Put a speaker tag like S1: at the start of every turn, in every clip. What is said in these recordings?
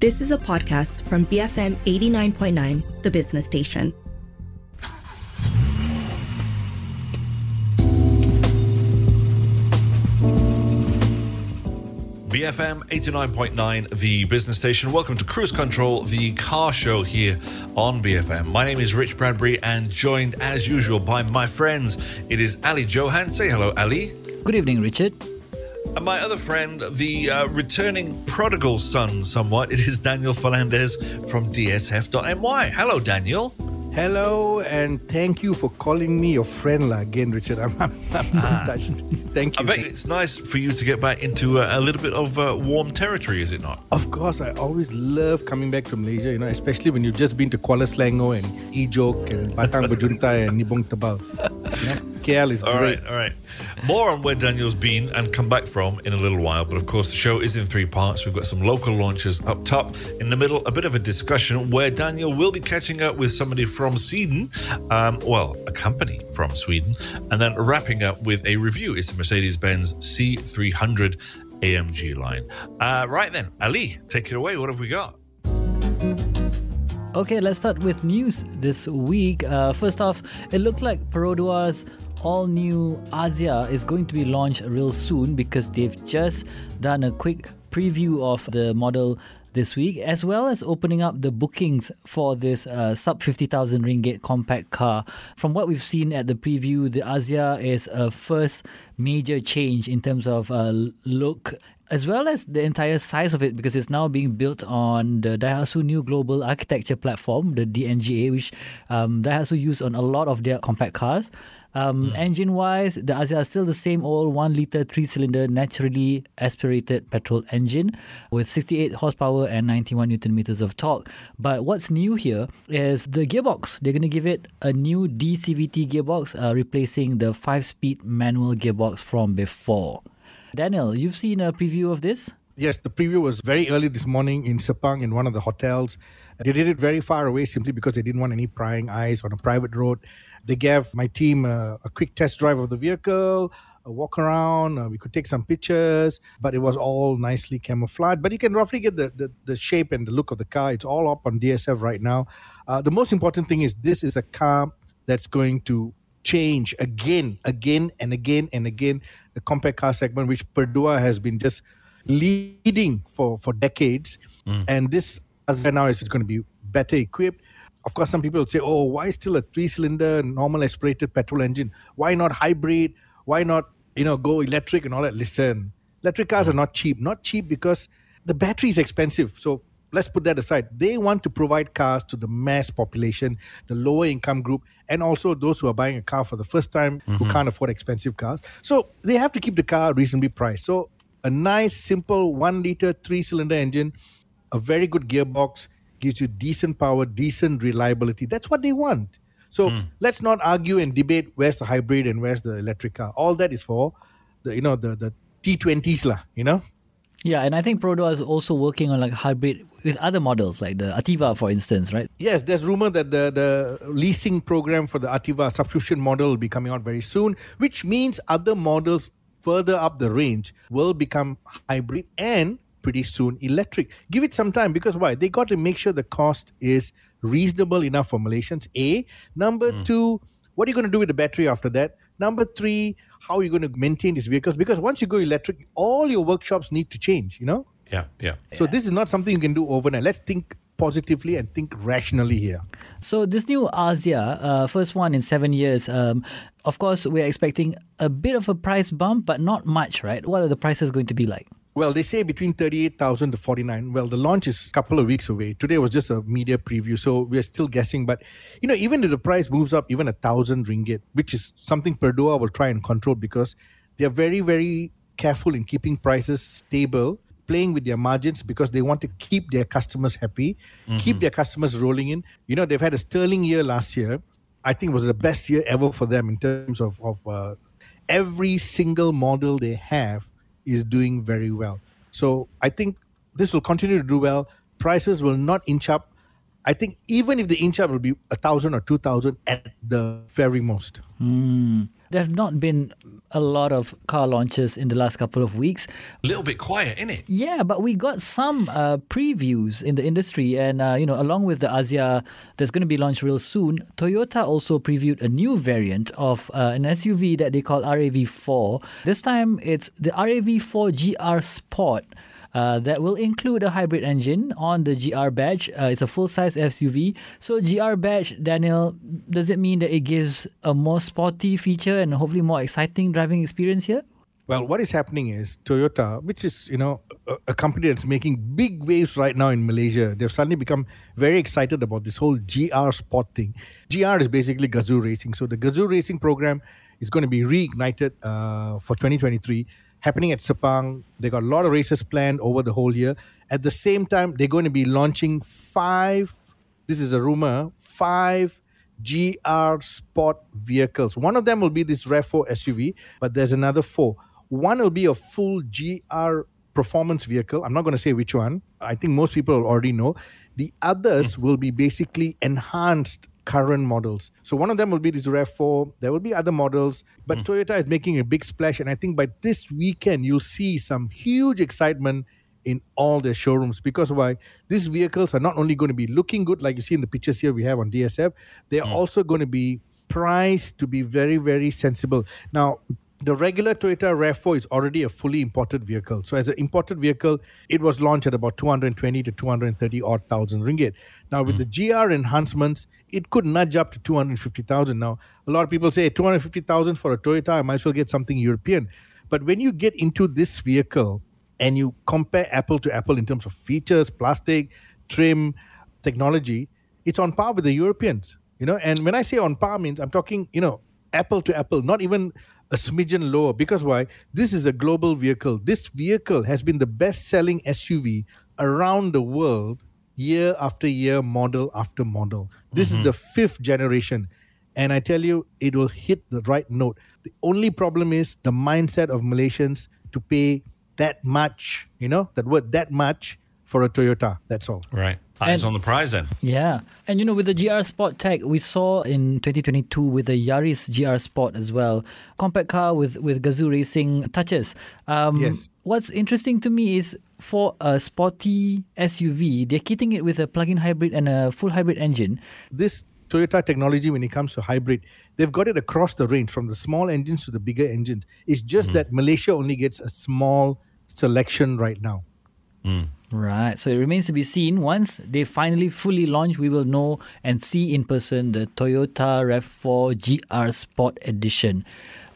S1: This is a podcast from BFM 89.9, the business station.
S2: BFM 89.9, the business station. Welcome to Cruise Control, the car show here on BFM. My name is Rich Bradbury and joined as usual by my friends. It is Ali Johan. Say hello, Ali.
S3: Good evening, Richard.
S2: And my other friend, the uh, returning prodigal son, somewhat, it is Daniel Fernandez from DSF.my. Hello, Daniel.
S4: Hello, and thank you for calling me your friend again, Richard. I'm, I'm, I'm ah. touched. Thank you.
S2: I bet it's nice for you to get back into a, a little bit of uh, warm territory, is it not?
S4: Of course, I always love coming back to Malaysia, you know, especially when you've just been to Kuala Selangor and Ijok and Batang Berjuntai and Nibong Tebal. You know? KL is
S2: all
S4: great.
S2: All right, all right. More on where Daniel's been and come back from in a little while. But of course, the show is in three parts. We've got some local launches up top. In the middle, a bit of a discussion where Daniel will be catching up with somebody from Sweden. Um, well, a company from Sweden. And then wrapping up with a review. It's the Mercedes Benz C300 AMG line. Uh, right then, Ali, take it away. What have we got?
S3: Okay, let's start with news this week. Uh, first off, it looks like Perodua's all new Axia is going to be launched real soon because they've just done a quick preview of the model this week, as well as opening up the bookings for this uh, sub 50,000 ringgit compact car. From what we've seen at the preview, the Axia is a first major change in terms of uh, look as well as the entire size of it because it's now being built on the Daihatsu New Global Architecture platform, the DNGA, which um, Daihatsu use on a lot of their compact cars. Um, mm. Engine wise, the Axia is still the same old 1 litre 3 cylinder naturally aspirated petrol engine with 68 horsepower and 91 newton meters of torque. But what's new here is the gearbox. They're going to give it a new DCVT gearbox, uh, replacing the 5 speed manual gearbox from before. Daniel, you've seen a preview of this?
S4: Yes, the preview was very early this morning in Sepang in one of the hotels. They did it very far away simply because they didn't want any prying eyes on a private road. They gave my team a, a quick test drive of the vehicle, a walk around. Uh, we could take some pictures, but it was all nicely camouflaged. But you can roughly get the, the, the shape and the look of the car. It's all up on DSF right now. Uh, the most important thing is this is a car that's going to change again, again, and again and again the compact car segment, which Perodua has been just leading for, for decades. Mm. And this, as now, is going to be better equipped of course, some people would say, oh, why still a three cylinder normal aspirated petrol engine? Why not hybrid? Why not, you know, go electric and all that? Listen, electric cars are not cheap. Not cheap because the battery is expensive. So let's put that aside. They want to provide cars to the mass population, the lower income group, and also those who are buying a car for the first time mm-hmm. who can't afford expensive cars. So they have to keep the car reasonably priced. So a nice, simple one liter, three cylinder engine, a very good gearbox gives you decent power, decent reliability. That's what they want. So mm. let's not argue and debate where's the hybrid and where's the electric car. All that is for the you know the the T20s lah, you know.
S3: Yeah, and I think Perodua is also working on like hybrid with other models like the Ativa, for instance, right?
S4: Yes, there's rumor that the, the leasing program for the Ativa subscription model will be coming out very soon, which means other models further up the range will become hybrid and pretty soon electric. Give it some time because why? They got to make sure the cost is reasonable enough for Malaysians. A. Number mm. two, what are you going to do with the battery after that? Number three, how are you going to maintain these vehicles? Because once you go electric, all your workshops need to change, you know?
S2: Yeah, yeah.
S4: So this is not something you can do overnight. Let's think positively and think rationally here.
S3: So this new Axia, uh, first one in seven years. Um, of course, we're expecting a bit of a price bump, but not much, right? What are the prices going to be like?
S4: Well, they say between 38,000 to 49. Well, the launch is a couple of weeks away. Today was just a media preview, so we're still guessing. But, you know, even if the price moves up even a thousand ringgit, which is something Perodua will try and control because they're very, very careful in keeping prices stable, playing with their margins because they want to keep their customers happy, mm-hmm. keep their customers rolling in. You know, they've had a sterling year last year. I think it was the best year ever for them in terms of, of uh, every single model they have is doing very well. So I think this will continue to do well. Prices will not inch up. I think even if the inch up will be a thousand or two thousand at the very most.
S3: Mm. There have not been a lot of car launches in the last couple of weeks.
S2: A little bit quiet, isn't it?
S3: Yeah, but we got some uh, previews in the industry, and uh, you know, along with the Axia that's going to be launched real soon, Toyota also previewed a new variant of uh, an SUV that they call RAV4. This time, it's the RAV4 GR Sport. Uh, that will include a hybrid engine on the GR badge. Uh, it's a full size SUV. So, GR badge, Daniel, does it mean that it gives a more sporty feature and hopefully more exciting driving experience here?
S4: Well, what is happening is Toyota, which is you know a, a, company that's making big waves right now in Malaysia, they've suddenly become very excited about this whole GR Sport thing. GR is basically Gazoo Racing, so the Gazoo Racing program is going to be reignited uh, for 2023 happening at Sepang. They got a lot of races planned over the whole year. At the same time, they're going to be launching five, this is a rumor, five GR Sport vehicles. One of them will be this RAV4 SUV, but there's another four. One will be a full GR performance vehicle. I'm not going to say which one. I think most people already know. The others hmm. will be basically enhanced current models. So one of them will be this RAV4. There will be other models, but mm. Toyota is making a big splash. And I think by this weekend, you'll see some huge excitement in all their showrooms because why these vehicles are not only going to be looking good like you see in the pictures here we have on DSF they're mm. also going to be priced to be very very sensible now the regular Toyota RAV4 is already a fully imported vehicle. So as an imported vehicle, it was launched at about 220 to 230 odd thousand ringgit. Now with mm. the GR enhancements, it could nudge up to 250,000. Now a lot of people say 250,000 for a Toyota, I might as well get something European. But when you get into this vehicle and you compare apple to apple in terms of features, plastic, trim, technology, it's on par with the Europeans. You know, and when I say on par means I'm talking, you know, apple to apple, not even a smidgen lower. Because why? This is a global vehicle. This vehicle has been the best selling SUV around the world year after year, model after model. This mm-hmm. is the fifth generation. And I tell you, it will hit the right note. The only problem is the mindset of Malaysians to pay that much, you know, that word that much for a Toyota. That's all.
S2: Right. Eyes and, on the prize then.
S3: Yeah. And you know, with the GR Sport tech, we saw in 2022 with the Yaris GR Sport as well, compact car with, with Gazoo Racing touches. Um, yes. What's interesting to me is for a sporty SUV, they're kitting it with a plug in hybrid and a full hybrid engine.
S4: This Toyota technology, when it comes to hybrid, they've got it across the range from the small engines to the bigger engines. It's just mm-hmm. that Malaysia only gets a small selection right now.
S3: Mm. Right. So it remains to be seen. Once they finally fully launch, we will know and see in person the Toyota RAV4 GR Sport Edition.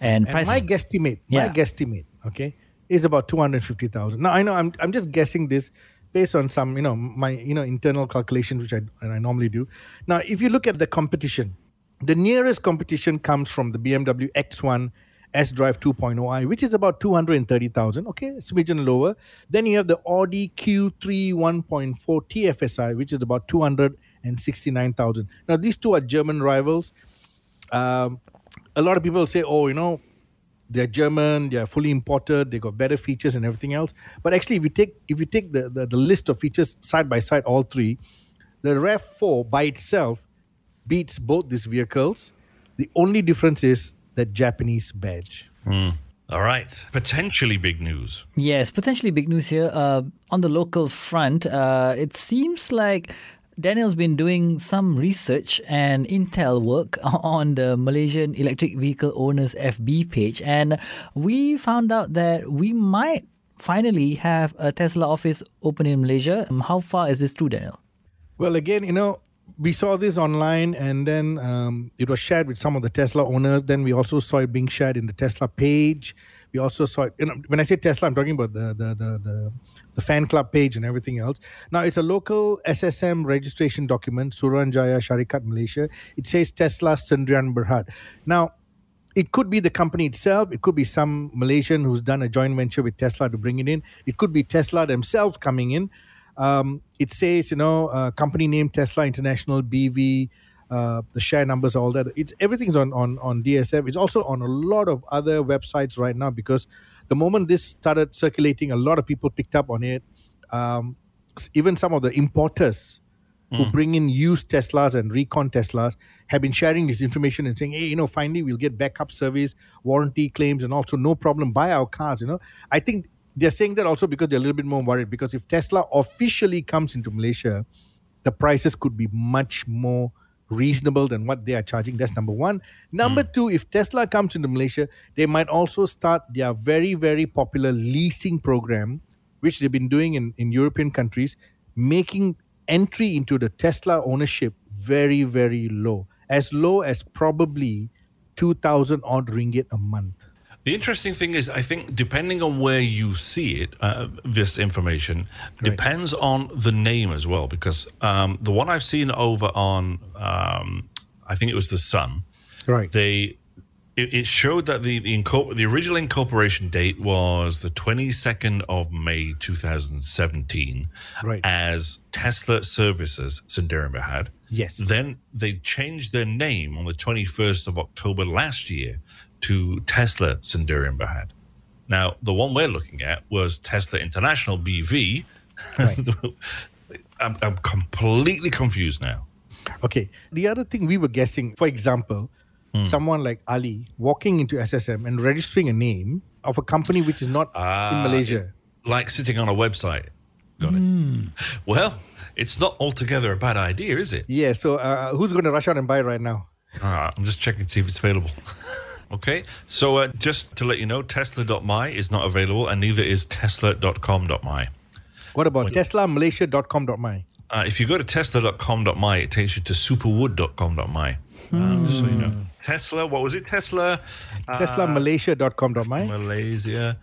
S4: And, and price, my guesstimate, yeah. my guesstimate, okay, is about two hundred fifty thousand. Now I know I'm I'm just guessing this based on some you know my you know internal calculations which I and I normally do. Now if you look at the competition, the nearest competition comes from the BMW X1 S Drive 2.0i, which is about 230,000. Okay, it's a smidgen lower. Then you have the Audi Q3 1.4 TFSI, which is about 269,000. Now, these two are German rivals. Um, a lot of people say, oh, you know, they're German, they're fully imported, they got better features and everything else. But actually, if you take if you take the, the, the list of features side by side, all three, the RAV4 by itself beats both these vehicles. The only difference is that Japanese badge.
S2: Mm. All right. Potentially big news.
S3: Yes, potentially big news here. Uh, on the local front, uh, it seems like Daniel's been doing some research and intel work on the Malaysian Electric Vehicle Owners FB page. And we found out that we might finally have a Tesla office open in Malaysia. Um, how far is this true, Daniel?
S4: Well, again, you know, we saw this online and then um, it was shared with some of the Tesla owners. Then we also saw it being shared in the Tesla page. We also saw it, you know, when I say Tesla, I'm talking about the, the, the, the, the fan club page and everything else. Now, it's a local SSM registration document, Suruhanjaya Syarikat Malaysia. It says Tesla Sdn Berhad. Now, it could be the company itself. It could be some Malaysian who's done a joint venture with Tesla to bring it in. It could be Tesla themselves coming in. Um, it says, you know, uh, company name Tesla International, BV, uh, the share numbers, all that. It's everything's on, on on DSF. It's also on a lot of other websites right now because the moment this started circulating, a lot of people picked up on it. Um, even some of the importers who bring in used Teslas and recon Teslas have been sharing this information and saying, hey, you know, finally we'll get backup service, warranty claims, and also no problem, buy our cars. You know, I think they're saying that also because they're a little bit more worried because if Tesla officially comes into Malaysia, the prices could be much more reasonable than what they are charging. That's number one. Number hmm. two, if Tesla comes into Malaysia, they might also start their very, very popular leasing program, which they've been doing in, in European countries, making entry into the Tesla ownership very, very low, as low as probably 2,000 odd ringgit a month.
S2: The interesting thing is, I think depending on where you see it, uh, this information depends on the name as well. Because um, the one I've seen over on, um, I think it was the Sun,
S4: Right.
S2: they it, it showed that the the, incorpor- the original incorporation date was the 22nd of May 2017
S4: Right.
S2: as Tesla Services Sendirian Berhad.
S4: Yes.
S2: Then they changed their name on the 21st of October last year to Tesla Sendirian Berhad. Now, the one we're looking at was Tesla International BV. I'm, I'm completely confused now.
S4: Okay. The other thing we were guessing, for example, someone like Ali walking into SSM and registering a name of a company which is not in
S2: Ah,
S4: Malaysia.
S2: like sitting on a website. Got it. Well, it's not altogether a bad idea, is it?
S4: Yeah. So uh, who's going to rush out and buy right now?
S2: Ah, I'm just checking to see if it's available. okay, so uh, just to let you know, Tesla.my is not available, and neither is Tesla.com.my.
S4: What about TeslaMalaysia.com.my?
S2: Uh, if you go to Tesla.com.my, it takes you to Superwood.com.my. Um, just so you know, Tesla. What was it? Tesla. Uh,
S4: TeslaMalaysia.com.my?
S2: Malaysia.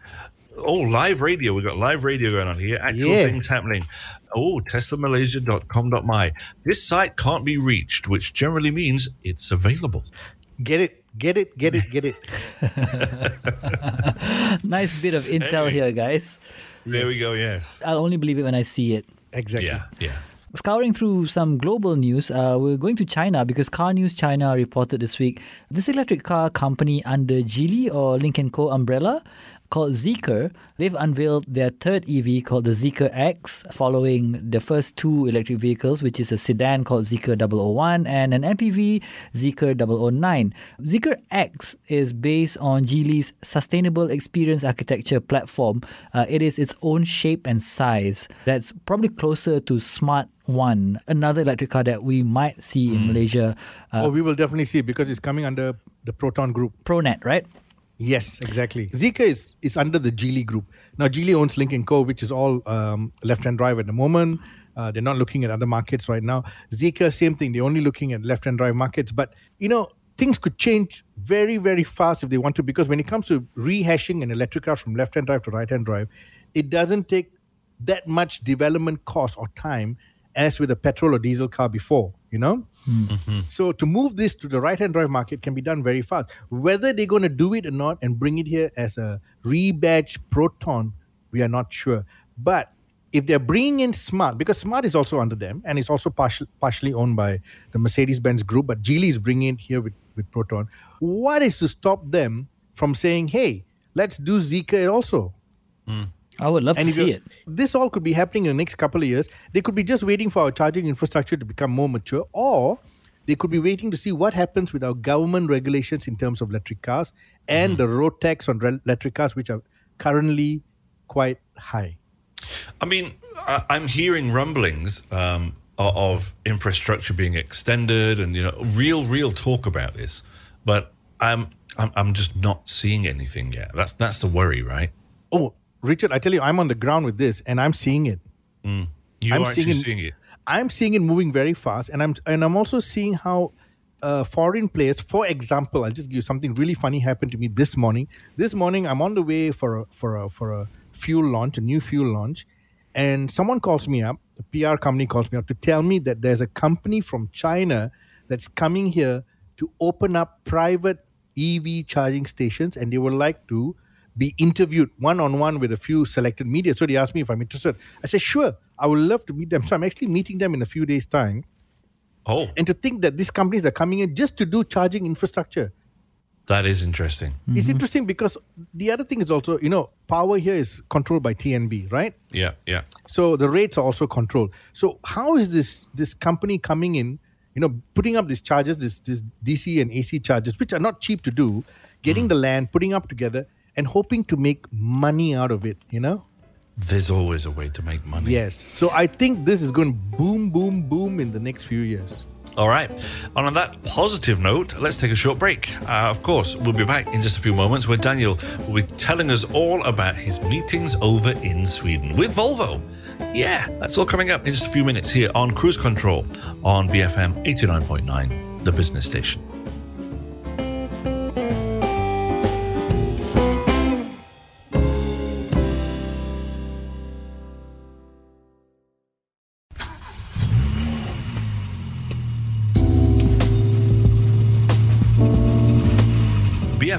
S2: Oh, live radio. We've got live radio going on here. Actual
S4: Yeah.
S2: things happening. Oh, TeslaMalaysia.com.my. This site can't be reached, which generally means it's available.
S4: Get it, get it, get it, get it.
S3: Nice bit of intel
S2: Hey.
S3: here, guys.
S2: There we go. Yes.
S3: I'll only believe it when I see it.
S4: Exactly.
S2: Yeah. Yeah.
S3: Scouring through some global news, uh, we're going to China because Car News China reported this week this electric car company under Geely or Lynk & Co umbrella called Zeekr, they've unveiled their third EV called the Zeekr X following the first two electric vehicles, which is a sedan called Zeekr 001 and an MPV Zeekr 009. Zeekr X is based on Geely's sustainable experience architecture platform. Uh, it is its own shape and size that's probably closer to Smart One, another electric car that we might see in Malaysia. Uh,
S4: oh, we will definitely see because it's coming under the Proton Group.
S3: Pronet, right?
S4: Yes, exactly. Zeekr is, is under the Geely group. Now, Geely owns Lynk & Co., which is all um, left-hand drive at the moment. Uh, they're not looking at other markets right now. Zeekr, same thing. They're only looking at left-hand drive markets. But, you know, things could change very, very fast if they want to because when it comes to rehashing an electric car from left-hand drive to right-hand drive, it doesn't take that much development cost or time as with a petrol or diesel car before, you know? Hmm. Mm-hmm. So to move this to the right-hand drive market can be done very fast. Whether they're going to do it or not and bring it here as a rebadged Proton, we are not sure. But if they're bringing in Smart, because Smart is also under them and it's also partial, partially owned by the Mercedes-Benz group, but Geely is bringing it here with, with Proton. What is to stop them from saying, hey, let's do Zeekr also? Hmm.
S3: I would love to see it.
S4: This all could be happening in the next couple of years. They could be just waiting for our charging infrastructure to become more mature, or they could be waiting to see what happens with our government regulations in terms of electric cars and the road tax on re- electric cars, which are currently quite high.
S2: I mean, I, I'm hearing rumblings um, of infrastructure being extended, and you know, real, real talk about this. But I'm, I'm, I'm just not seeing anything yet. That's that's the worry, right?
S4: Oh, Richard, I tell you, I'm on the ground with this, and I'm seeing it.
S2: You
S4: I'm
S2: are
S4: seeing-
S2: seeing it.
S4: I'm seeing it moving very fast, and I'm and I'm also seeing how uh, foreign players, for example, I'll just give you something really funny happened to me this morning. This morning, I'm on the way for a for a for a fuel launch, a new fuel launch, and someone calls me up. The PR company calls me up to tell me that there's a company from China that's coming here to open up private EV charging stations, and they would like to be interviewed one on one with a few selected media. So they asked me if I'm interested. I said, sure, I would love to meet them. So I'm actually meeting them in a few days' time.
S2: Oh,
S4: And to think that these companies are coming in just to do charging infrastructure.
S2: That is interesting.
S4: It's mm-hmm. interesting because the other thing is also, you know, power here is controlled by TNB, right?
S2: Yeah, yeah.
S4: So the rates are also controlled. So how is this this company coming in, you know, putting up these charges, this this DC and AC charges, which are not cheap to do, getting mm. the land, putting up together, and hoping to make money out of it, you know?
S2: There's always a way to make money.
S4: Yes. So I think this is going to boom, boom, boom in the next few years.
S2: All right. And on that positive note, let's take a short break. Uh, of course, we'll be back in just a few moments where Daniel will be telling us all about his meetings over in Sweden with Volvo. Yeah, that's all coming up in just a few minutes here on Cruise Control on BFM 89.9, the business station.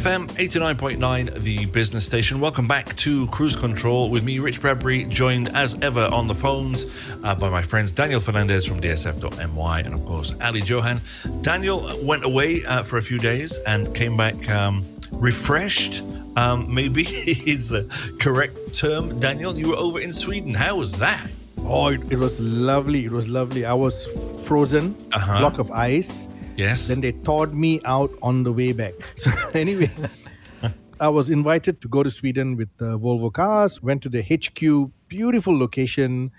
S2: BFM 89.9, the business station. Welcome back to Cruise Control with me, Rich Bradbury, joined as ever on the phones uh, by my friends Daniel Fernandez from DSF.my and, of course, Ali Johan. Daniel went away uh, for a few days and came back um, refreshed. Um, maybe is the correct term. Daniel, you were over in Sweden. How was that?
S4: Oh, it, it was lovely. It was lovely. I was frozen,
S2: Uh-huh.
S4: block of ice.
S2: Yes.
S4: Then they thawed me out on the way back. So anyway, I was invited to go to Sweden with uh, Volvo cars. Went to the HQ, beautiful location.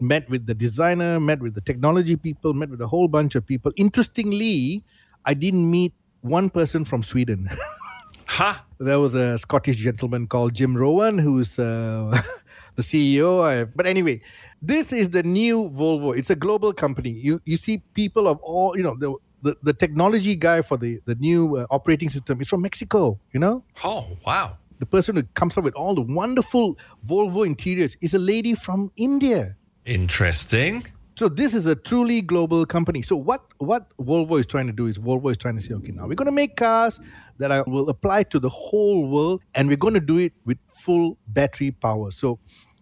S4: Met with the designer, met with the technology people, met with a whole bunch of people. Interestingly, I didn't meet one person from Sweden.
S2: ha!
S4: there was a Scottish gentleman called Jim Rowan, who's uh, the CEO. I, but anyway, this is the new Volvo. It's a global company. You you see people of all, you know, the the, the technology guy for the the new uh, operating system is from Mexico. You know,
S2: Oh, wow.
S4: the person who comes up with all the wonderful Volvo interiors is a lady from India.
S2: Interesting.
S4: So this is a truly global company. So what what Volvo is trying to do is Volvo is trying to say, okay, now we're going to make cars that are, will apply to the whole world, and we're going to do it with full battery power. So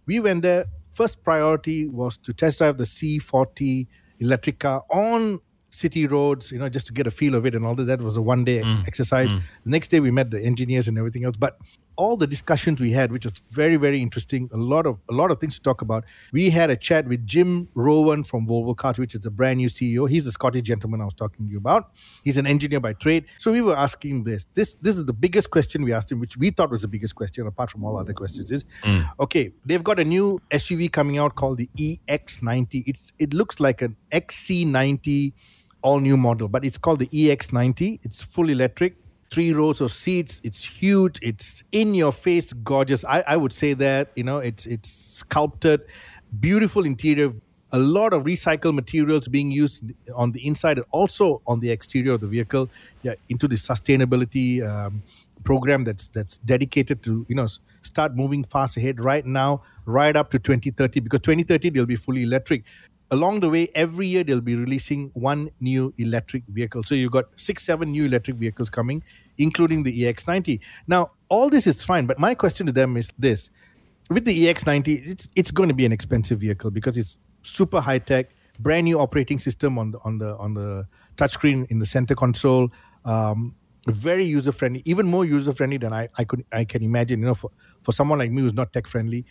S4: we went there. First priority was to test drive the C40 electric car on city roads, you know, just to get a feel of it and all that. That was a one day mm. exercise. Mm. The next day we met the engineers and everything else. But all the discussions we had, which was very, very interesting, a lot of a lot of things to talk about. We had a chat with Jim Rowan from Volvo Cars, which is the brand new CEO. He's the Scottish gentleman I was talking to you about. He's an engineer by trade. So we were asking this. This this is the biggest question we asked him, which we thought was the biggest question, apart from all other questions, is mm. okay, they've got a new SUV coming out called the EX90. It's it looks like an XC90 all new model, but it's called the EX90. It's full electric, three rows of seats. It's huge. It's in your face, gorgeous. I, I would say that you know it's it's sculpted, beautiful interior. A lot of recycled materials being used on the inside and also on the exterior of the vehicle. Yeah, into the sustainability um, program that's that's dedicated to you know start moving fast ahead right now, right up to 2030 because 2030 they'll be fully electric along the way, every year they'll be releasing one new electric vehicle. So you've got six, seven new electric vehicles coming, including the EX90. Now, all this is fine, but my question to them is this: with the EX90, it's it's going to be an expensive vehicle because it's super high tech, brand new operating system on the on the on the touchscreen in the center console. Um, very user friendly, even more user friendly than I, I could I can imagine. You know, for, for someone like me who's not tech friendly,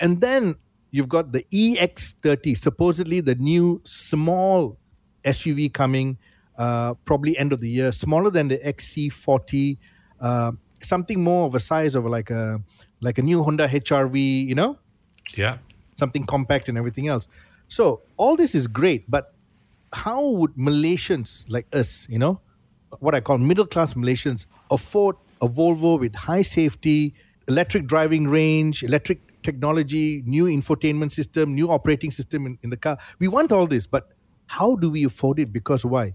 S4: and then you've got the EX30, supposedly the new small SUV coming, uh, probably end of the year, smaller than the XC40, uh, something more of a size of like a like a new Honda HRV, you know,
S2: Yeah.
S4: something compact and everything else. So all this is great, but how would Malaysians like us, you know, what I call middle class Malaysians, afford a Volvo with high safety, electric driving range, electric technology, new infotainment system, new operating system in, in the car? We want all this, but how do we afford it? Because why?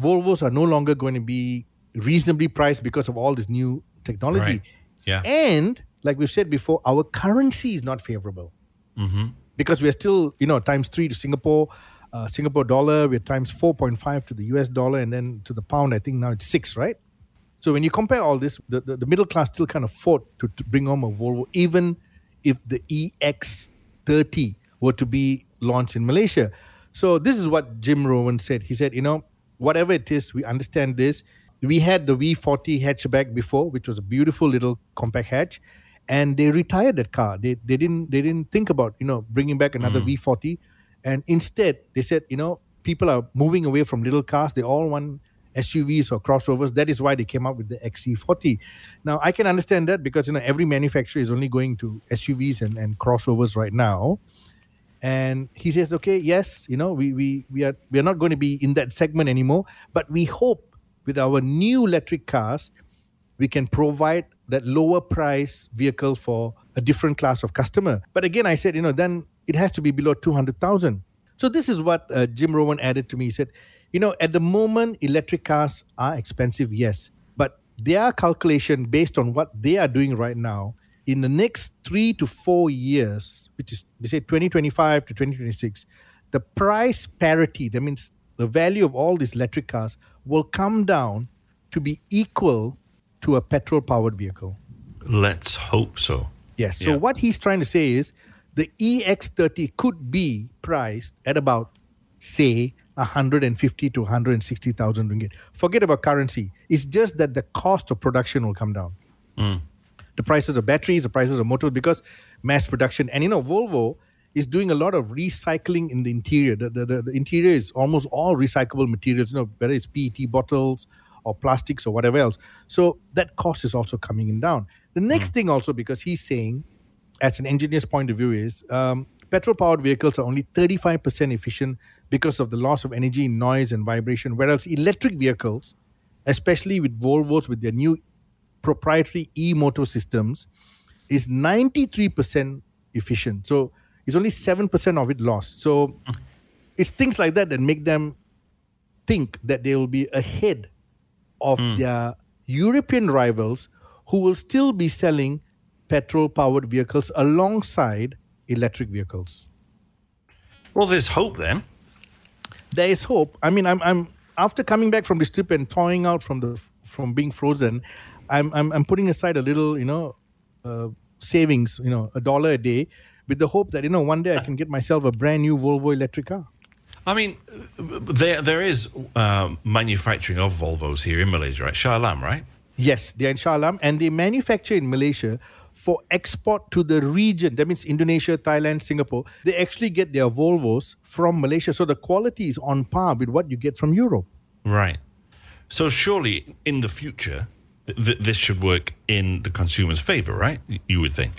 S4: Volvos are no longer going to be reasonably priced because of all this new technology.
S2: Right. Yeah.
S4: And like we've said before, our currency is not favorable because we're still, you know, times three to Singapore, uh, Singapore dollar, we're times 4.5 to the US dollar, and then to the pound, I think now it's six, right? So when you compare all this, the, the, the middle class still kind of fought to, to bring home a Volvo, even if the EX30 were to be launched in Malaysia. So this is what Jim Rowan said. He said, you know, whatever it is, we understand this. we had the V40 hatchback before, which was a beautiful little compact hatch, and they retired that car. They they didn't they didn't think about you know bringing back another mm. V40, and instead they said you know people are moving away from little cars. They all want SUVs or crossovers. That is why they came up with the XC40. Now I can understand that because you know every manufacturer is only going to SUVs and, and crossovers right now. And he says, okay, yes, you know, we, we, we are we are not going to be in that segment anymore, but we hope with our new electric cars, we can provide that lower price vehicle for a different class of customer. But again, I said, you know, then it has to be below 200,000. So this is what uh, Jim Rowan added to me. He said, you know, at the moment, electric cars are expensive, yes, but their calculation based on what they are doing right now, in the next three to four years, which is they say 2025 to 2026, the price parity, that means the value of all these electric cars, will come down to be equal to a petrol powered vehicle.
S2: Let's hope so.
S4: Yes. So
S2: Yeah.
S4: what he's trying to say is the EX30 could be priced at about, say, 150 to 160,000 ringgit. Forget about currency. It's just that the cost of production will come down. Hmm. The prices of batteries, the prices of motors, because mass production. And you know, Volvo is doing a lot of recycling in the interior. The, the, the, the interior is almost all recyclable materials, you know, whether it's PET bottles or plastics or whatever else. So that cost is also coming in down. The next hmm. thing also, because he's saying, as an engineer's point of view, is um, petrol powered vehicles are only 35% efficient because of the loss of energy, noise, and vibration, whereas electric vehicles, especially with Volvos with their new proprietary e-motor systems, is 93% efficient. So it's only 7% of it lost. So it's things like that that make them think that they will be ahead of their European rivals who will still be selling petrol powered vehicles alongside electric vehicles.
S2: Well, there's hope then.
S4: There is hope. I mean, I'm, I'm after coming back from this trip and thawing out from the from being frozen, I'm I'm, I'm putting aside a little, you know, uh, savings, you know, a dollar a day, with the hope that you know one day I can get myself a brand new Volvo electric car.
S2: I mean, there there is um, manufacturing of Volvos here in Malaysia, right? Shah Alam, right?
S4: Yes, they're in Shah Alam and they manufacture in Malaysia for export to the region. That means Indonesia, Thailand, Singapore. They actually get their Volvos from Malaysia. So the quality is on par with what you get from Europe.
S2: Right. So surely in the future, th- this should work in the consumer's favor, right? You would think.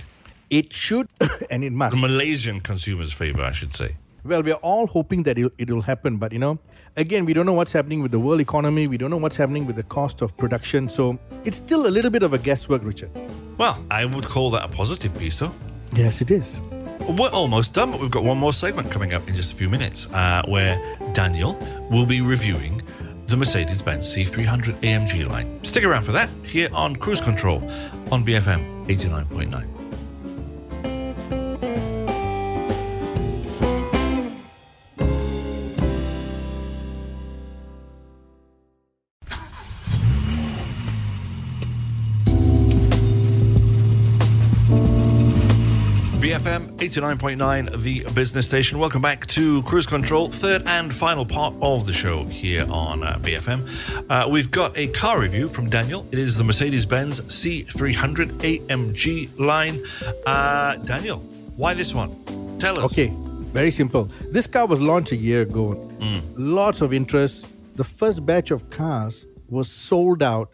S4: It should and it must.
S2: The Malaysian consumer's favor, I should say.
S4: Well, we're all hoping that it, it will happen, but you know, again, we don't know what's happening with the world economy. We don't know what's happening with the cost of production. So it's still a little bit of a guesswork, Richard.
S2: Well, I would call that a positive piece, though.
S4: Yes, it is.
S2: We're almost done, but we've got one more segment coming up in just a few minutes uh, where Daniel will be reviewing the Mercedes Benz C300 AMG line. Stick around for that here on Cruise Control on BFM 89.9. BFM 89.9, the business station. Welcome back to Cruise Control, third and final part of the show here on uh, BFM. Uh, we've got a car review from Daniel. It is the Mercedes Benz C300 AMG line. Uh, Daniel, why this one? Tell us.
S4: Okay, very simple. This car was launched a year ago. Lots of interest. The first batch of cars was sold out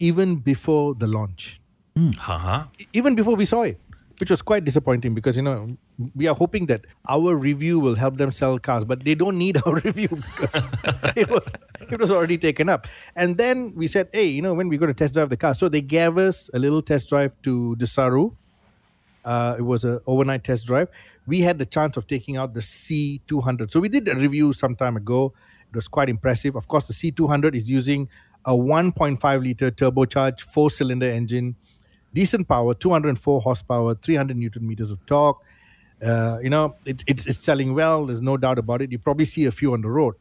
S4: even before the launch,
S2: Haha.
S4: E- even before we saw it, which was quite disappointing because you know we are hoping that our review will help them sell cars, but they don't need our review because it was it was already taken up. And then we said, hey, you know, when we're going to test drive the car, so they gave us a little test drive to Desaru. Uh, it was an overnight test drive. We had the chance of taking out the C200. So we did a review some time ago. It was quite impressive. Of course, the C200 is using a 1.5 liter turbocharged four cylinder engine, decent power, 204 horsepower, 300 newton meters of torque. Uh, you know, it, it's, it's selling well. There's no doubt about it. You probably see a few on the road.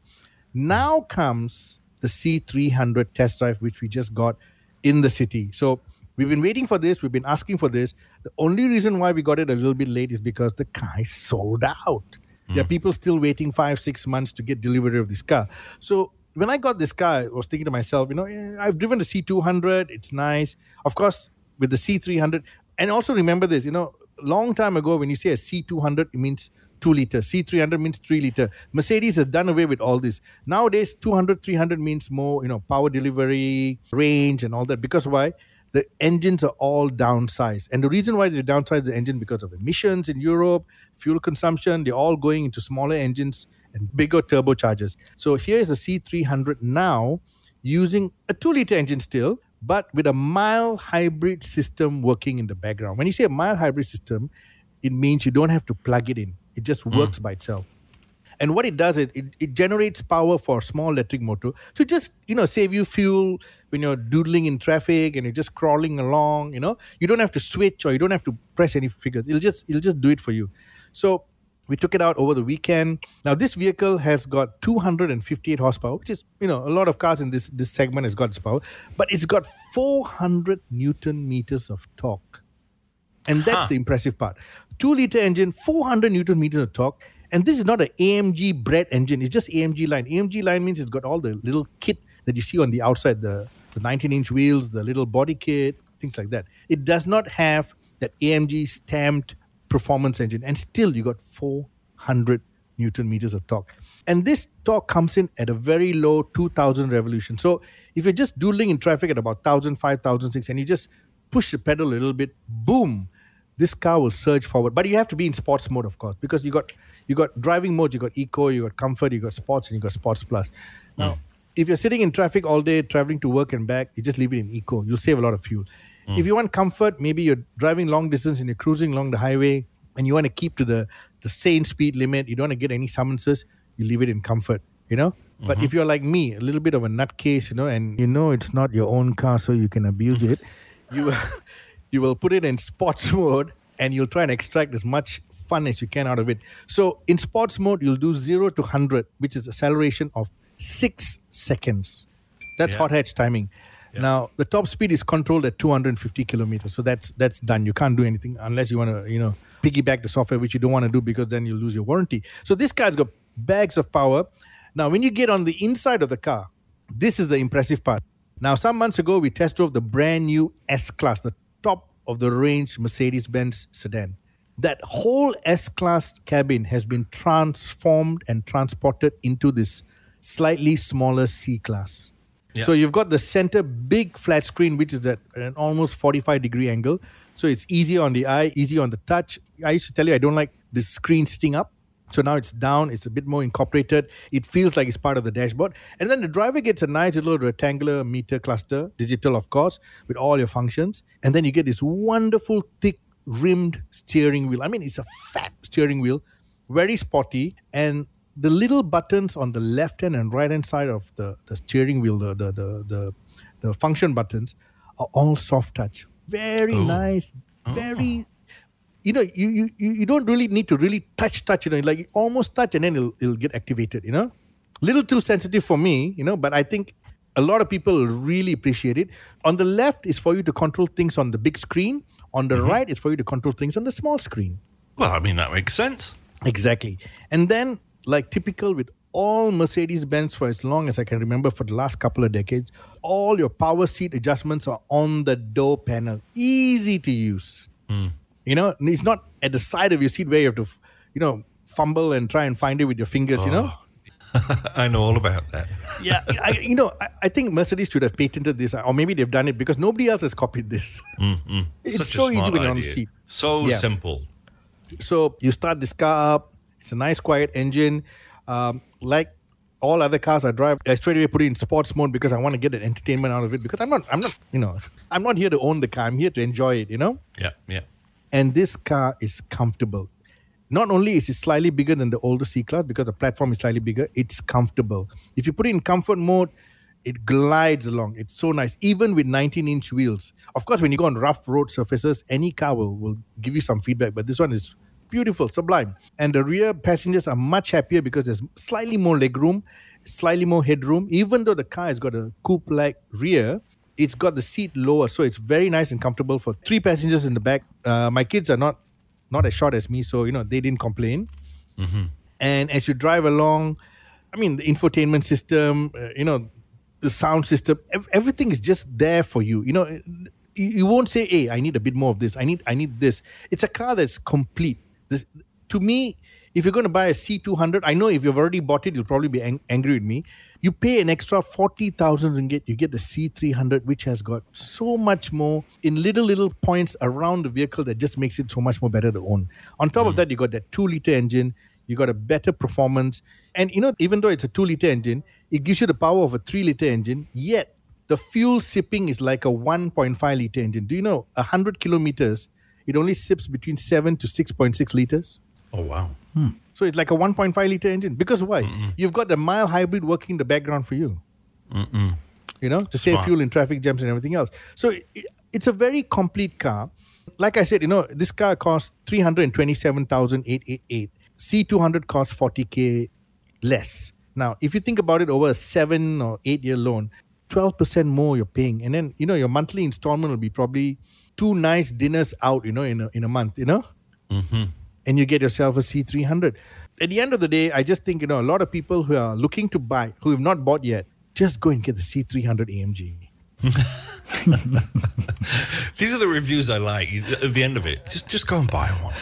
S4: Now comes the C300 test drive, which we just got in the city. So we've been waiting for this. We've been asking for this. The only reason why we got it a little bit late is because the car is sold out. There are people still waiting five, six months to get delivery of this car. So when I got this car, I was thinking to myself, you know, I've driven the C200. It's nice. Of course, with the C300. And also remember this, you know, long time ago, when you say a C200, it means two liter. C300 means three liter. Mercedes has done away with all this. Nowadays, 200, 300 means more, you know, power delivery, range, and all that. Because why? The engines are all downsized. And the reason why they downsize the engine because of emissions in Europe, fuel consumption, they're all going into smaller engines and bigger turbochargers. So here's a C300 now using a two liter engine still, but with a mild hybrid system working in the background. When you say a mild hybrid system, it means you don't have to plug it in, it just mm. works by itself. And what it does is it, it generates power for a small electric motor to just, you know, save you fuel when you're doodling in traffic and you're just crawling along, you know. You don't have to switch or you don't have to press any figures. It'll just it'll just do it for you. So we took it out over the weekend. Now this vehicle has got 258 horsepower, which is you know a lot of cars in this this segment has got this power, but it's got 400 newton meters of torque, and that's
S2: Huh.
S4: the impressive part. Two liter engine, 400 newton meters of torque, and this is not an AMG bred engine. It's just AMG line. AMG line means it's got all the little kit that you see on the outside, the the 19 inch wheels, the little body kit, things like that. It does not have that AMG stamped performance engine, and still you got 400 newton meters of torque. And this torque comes in at a very low 2000 revolution. So if you're just doodling in traffic at about 1000, 5000, 6, and you just push the pedal a little bit, boom, this car will surge forward. But you have to be in sports mode, of course, because you got you got driving mode, you got eco, you got comfort, you got sports, and you got sports plus. Now, mm. if you're sitting in traffic all day, traveling to work and back, you just leave it in eco. You'll save a lot of fuel. If you want comfort, maybe you're driving long distance and you're cruising along the highway and you want to keep to the, the sane speed limit, you don't want to get any summonses, you leave it in comfort, you know? But if you're like me, a little bit of a nutcase, you know, and you know it's not your own car, so you can abuse it, you you will put it in sports mode and you'll try and extract as much fun as you can out of it. So in sports mode, you'll do zero to hundred, which is acceleration of six seconds. That's
S2: Yeah.
S4: hot hatch timing. Now the top speed is controlled at 250 kilometers, so that's that's done. You can't do anything unless you want to, you know, piggyback the software, which you don't want to do because then you'll lose your warranty. So this car's got bags of power. Now, when you get on the inside of the car, this is the impressive part. Now, some months ago, we test drove the brand new S Class, the top of the range Mercedes Benz sedan. That whole S Class cabin has been transformed and transported into this slightly smaller C Class.
S2: Yeah.
S4: So you've got the center big flat screen, which is at an almost 45 degree angle. So it's easy on the eye, easy on the touch. I used to tell you I don't like the screen sitting up. So now it's down, it's a bit more incorporated. It feels like it's part of the dashboard. And then the driver gets a nice little rectangular meter cluster, digital, of course, with all your functions. And then you get this wonderful, thick, rimmed steering wheel. I mean, it's a fat steering wheel, very sporty. And the little buttons on the left hand and right hand side of the, the steering wheel, the, the, the, the, the function buttons, are all soft touch. Very oh. nice, oh. very you know, you, you you you don't really need to really touch touch, you know, like you almost touch and then it'll it'll get activated, you know. Little too sensitive for me, you know, but I think a lot of people really appreciate it. On the left is for you to control things on the big screen. On the mm-hmm. right is for you to control things on the small screen.
S2: Well, I mean, that makes sense.
S4: Exactly. And then, like typical with all Mercedes Benz for as long as I can remember for the last couple of decades, all your power seat adjustments are on the door panel. Easy to use. Hmm. You know, it's not at the side of your seat where you have to, you know, fumble and try and find it with your fingers, you know? Oh.
S2: I know all about that.
S4: Yeah, I, you know, I, I think Mercedes should have patented this, or maybe they've done it because nobody else has copied this. Mm, mm. It's
S2: Such
S4: so easy when you're on the seat.
S2: So
S4: Yeah.
S2: simple.
S4: So you start this car up. It's a nice, quiet engine. Um, like all other cars I drive, I straight away put it in sports mode because I want to get an entertainment out of it. Because I'm not, I'm not, you know, I'm not here to own the car. I'm here to enjoy it. You know.
S2: Yeah, yeah.
S4: And this car is comfortable. Not only is it slightly bigger than the older C class because the platform is slightly bigger, it's comfortable. If you put it in comfort mode, it glides along. It's so nice, even with 19 inch wheels. Of course, when you go on rough road surfaces, any car will, will give you some feedback, but this one is beautiful, sublime. And the rear passengers are much happier because there's slightly more legroom, slightly more headroom. Even though the car has got a coupe like rear, it's got the seat lower, so it's very nice and comfortable for three passengers in the back. Uh, my kids are not not as short as me, so you know they didn't complain. And as you drive along, I I mean, the infotainment system, uh, you know, the sound system, ev- everything is just there for you. You know, you, you won't say, "Hey, I need a bit more of this. I need, I need this." It's a car that's complete. This, to me, if you're going to buy a C200, I know if you've already bought it, you'll probably be ang- angry with me. You pay an extra 40,000 ringgit, you get the C300, which has got so much more in little, little points around the vehicle that just makes it so much more better to own. On top of mm. that, you got that two liter engine, you got a better performance. And you know, even though it's a two liter engine, it gives you the power of a three liter engine, yet the fuel sipping is like a 1.5 liter engine. Do you know 100 kilometers, it only sips between 7 to 6.6 liters?
S2: Oh, wow. Hmm.
S4: So it's like a 1.5 liter engine. Because why? You've got the mild hybrid working in the background for you. You know, to save fuel in traffic jams and everything else. So it, it's a very complete car. Like I said, you know, this car costs 327,888. C200 costs 40K less. Now, if you think about it over a seven or eight year loan, 12% more you're paying. And then, you know, your monthly installment will be probably two nice dinners out, you know, in a, in a month, you know? Mm-hmm. and you get yourself a C300. At the end of the day, I just think, you know, a lot of people who are looking to buy, who have not bought yet, just go and get the C300 AMG.
S2: These are the reviews I like. At the end of it, just just go and buy one.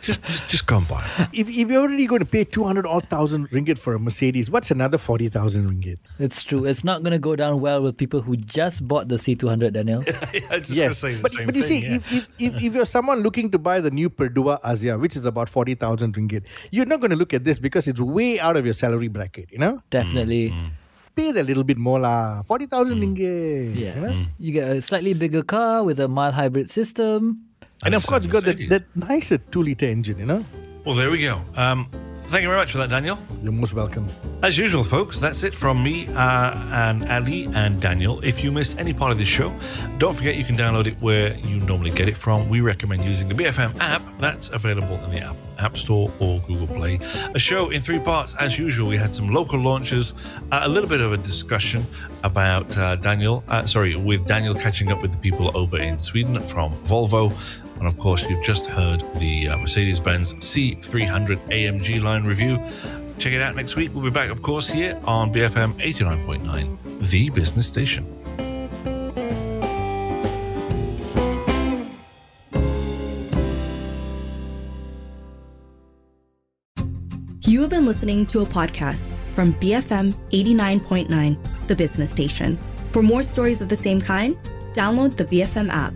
S2: just, just just go and buy one.
S4: If, if you're already going to pay 200 odd thousand ringgit for a Mercedes, what's another 40,000 ringgit?
S3: It's true. It's not going to go down well with people who just bought the C200, Daniel.
S2: I just
S4: Yes,
S2: say the
S4: but,
S2: same
S4: but you
S2: thing,
S4: see,
S2: yeah.
S4: if, if, if, if you're someone looking to buy the new Perodua Axia, which is about 40,000 ringgit, you're not going to look at this because it's way out of your salary bracket, you know?
S3: Definitely. Mm, mm.
S4: Pay a little bit more lah, 40,000 ringgit.
S3: Yeah.
S4: you know?
S3: You get a slightly bigger car with a mild hybrid system.
S4: And of course, you got that, that nicer two liter engine, you know?
S2: Well, there we go. Um, thank you very much for that, Daniel.
S4: You're most welcome.
S2: As usual, folks, that's it from me uh, and Ali and Daniel. If you missed any part of this show, don't forget you can download it where you normally get it from. We recommend using the BFM app. That's available in the app, App Store or Google Play. A show in three parts. As usual, we had some local launches, uh, a little bit of a discussion about uh, Daniel, uh, sorry, with Daniel catching up with the people over in Sweden from Volvo. And of course, you've just heard the uh, Mercedes Benz C300 AMG line review. Check it out next week. We'll be back, of course, here on BFM 89.9, the business station.
S1: You have been listening to a podcast from BFM 89.9, the business station. For more stories of the same kind, download the BFM app.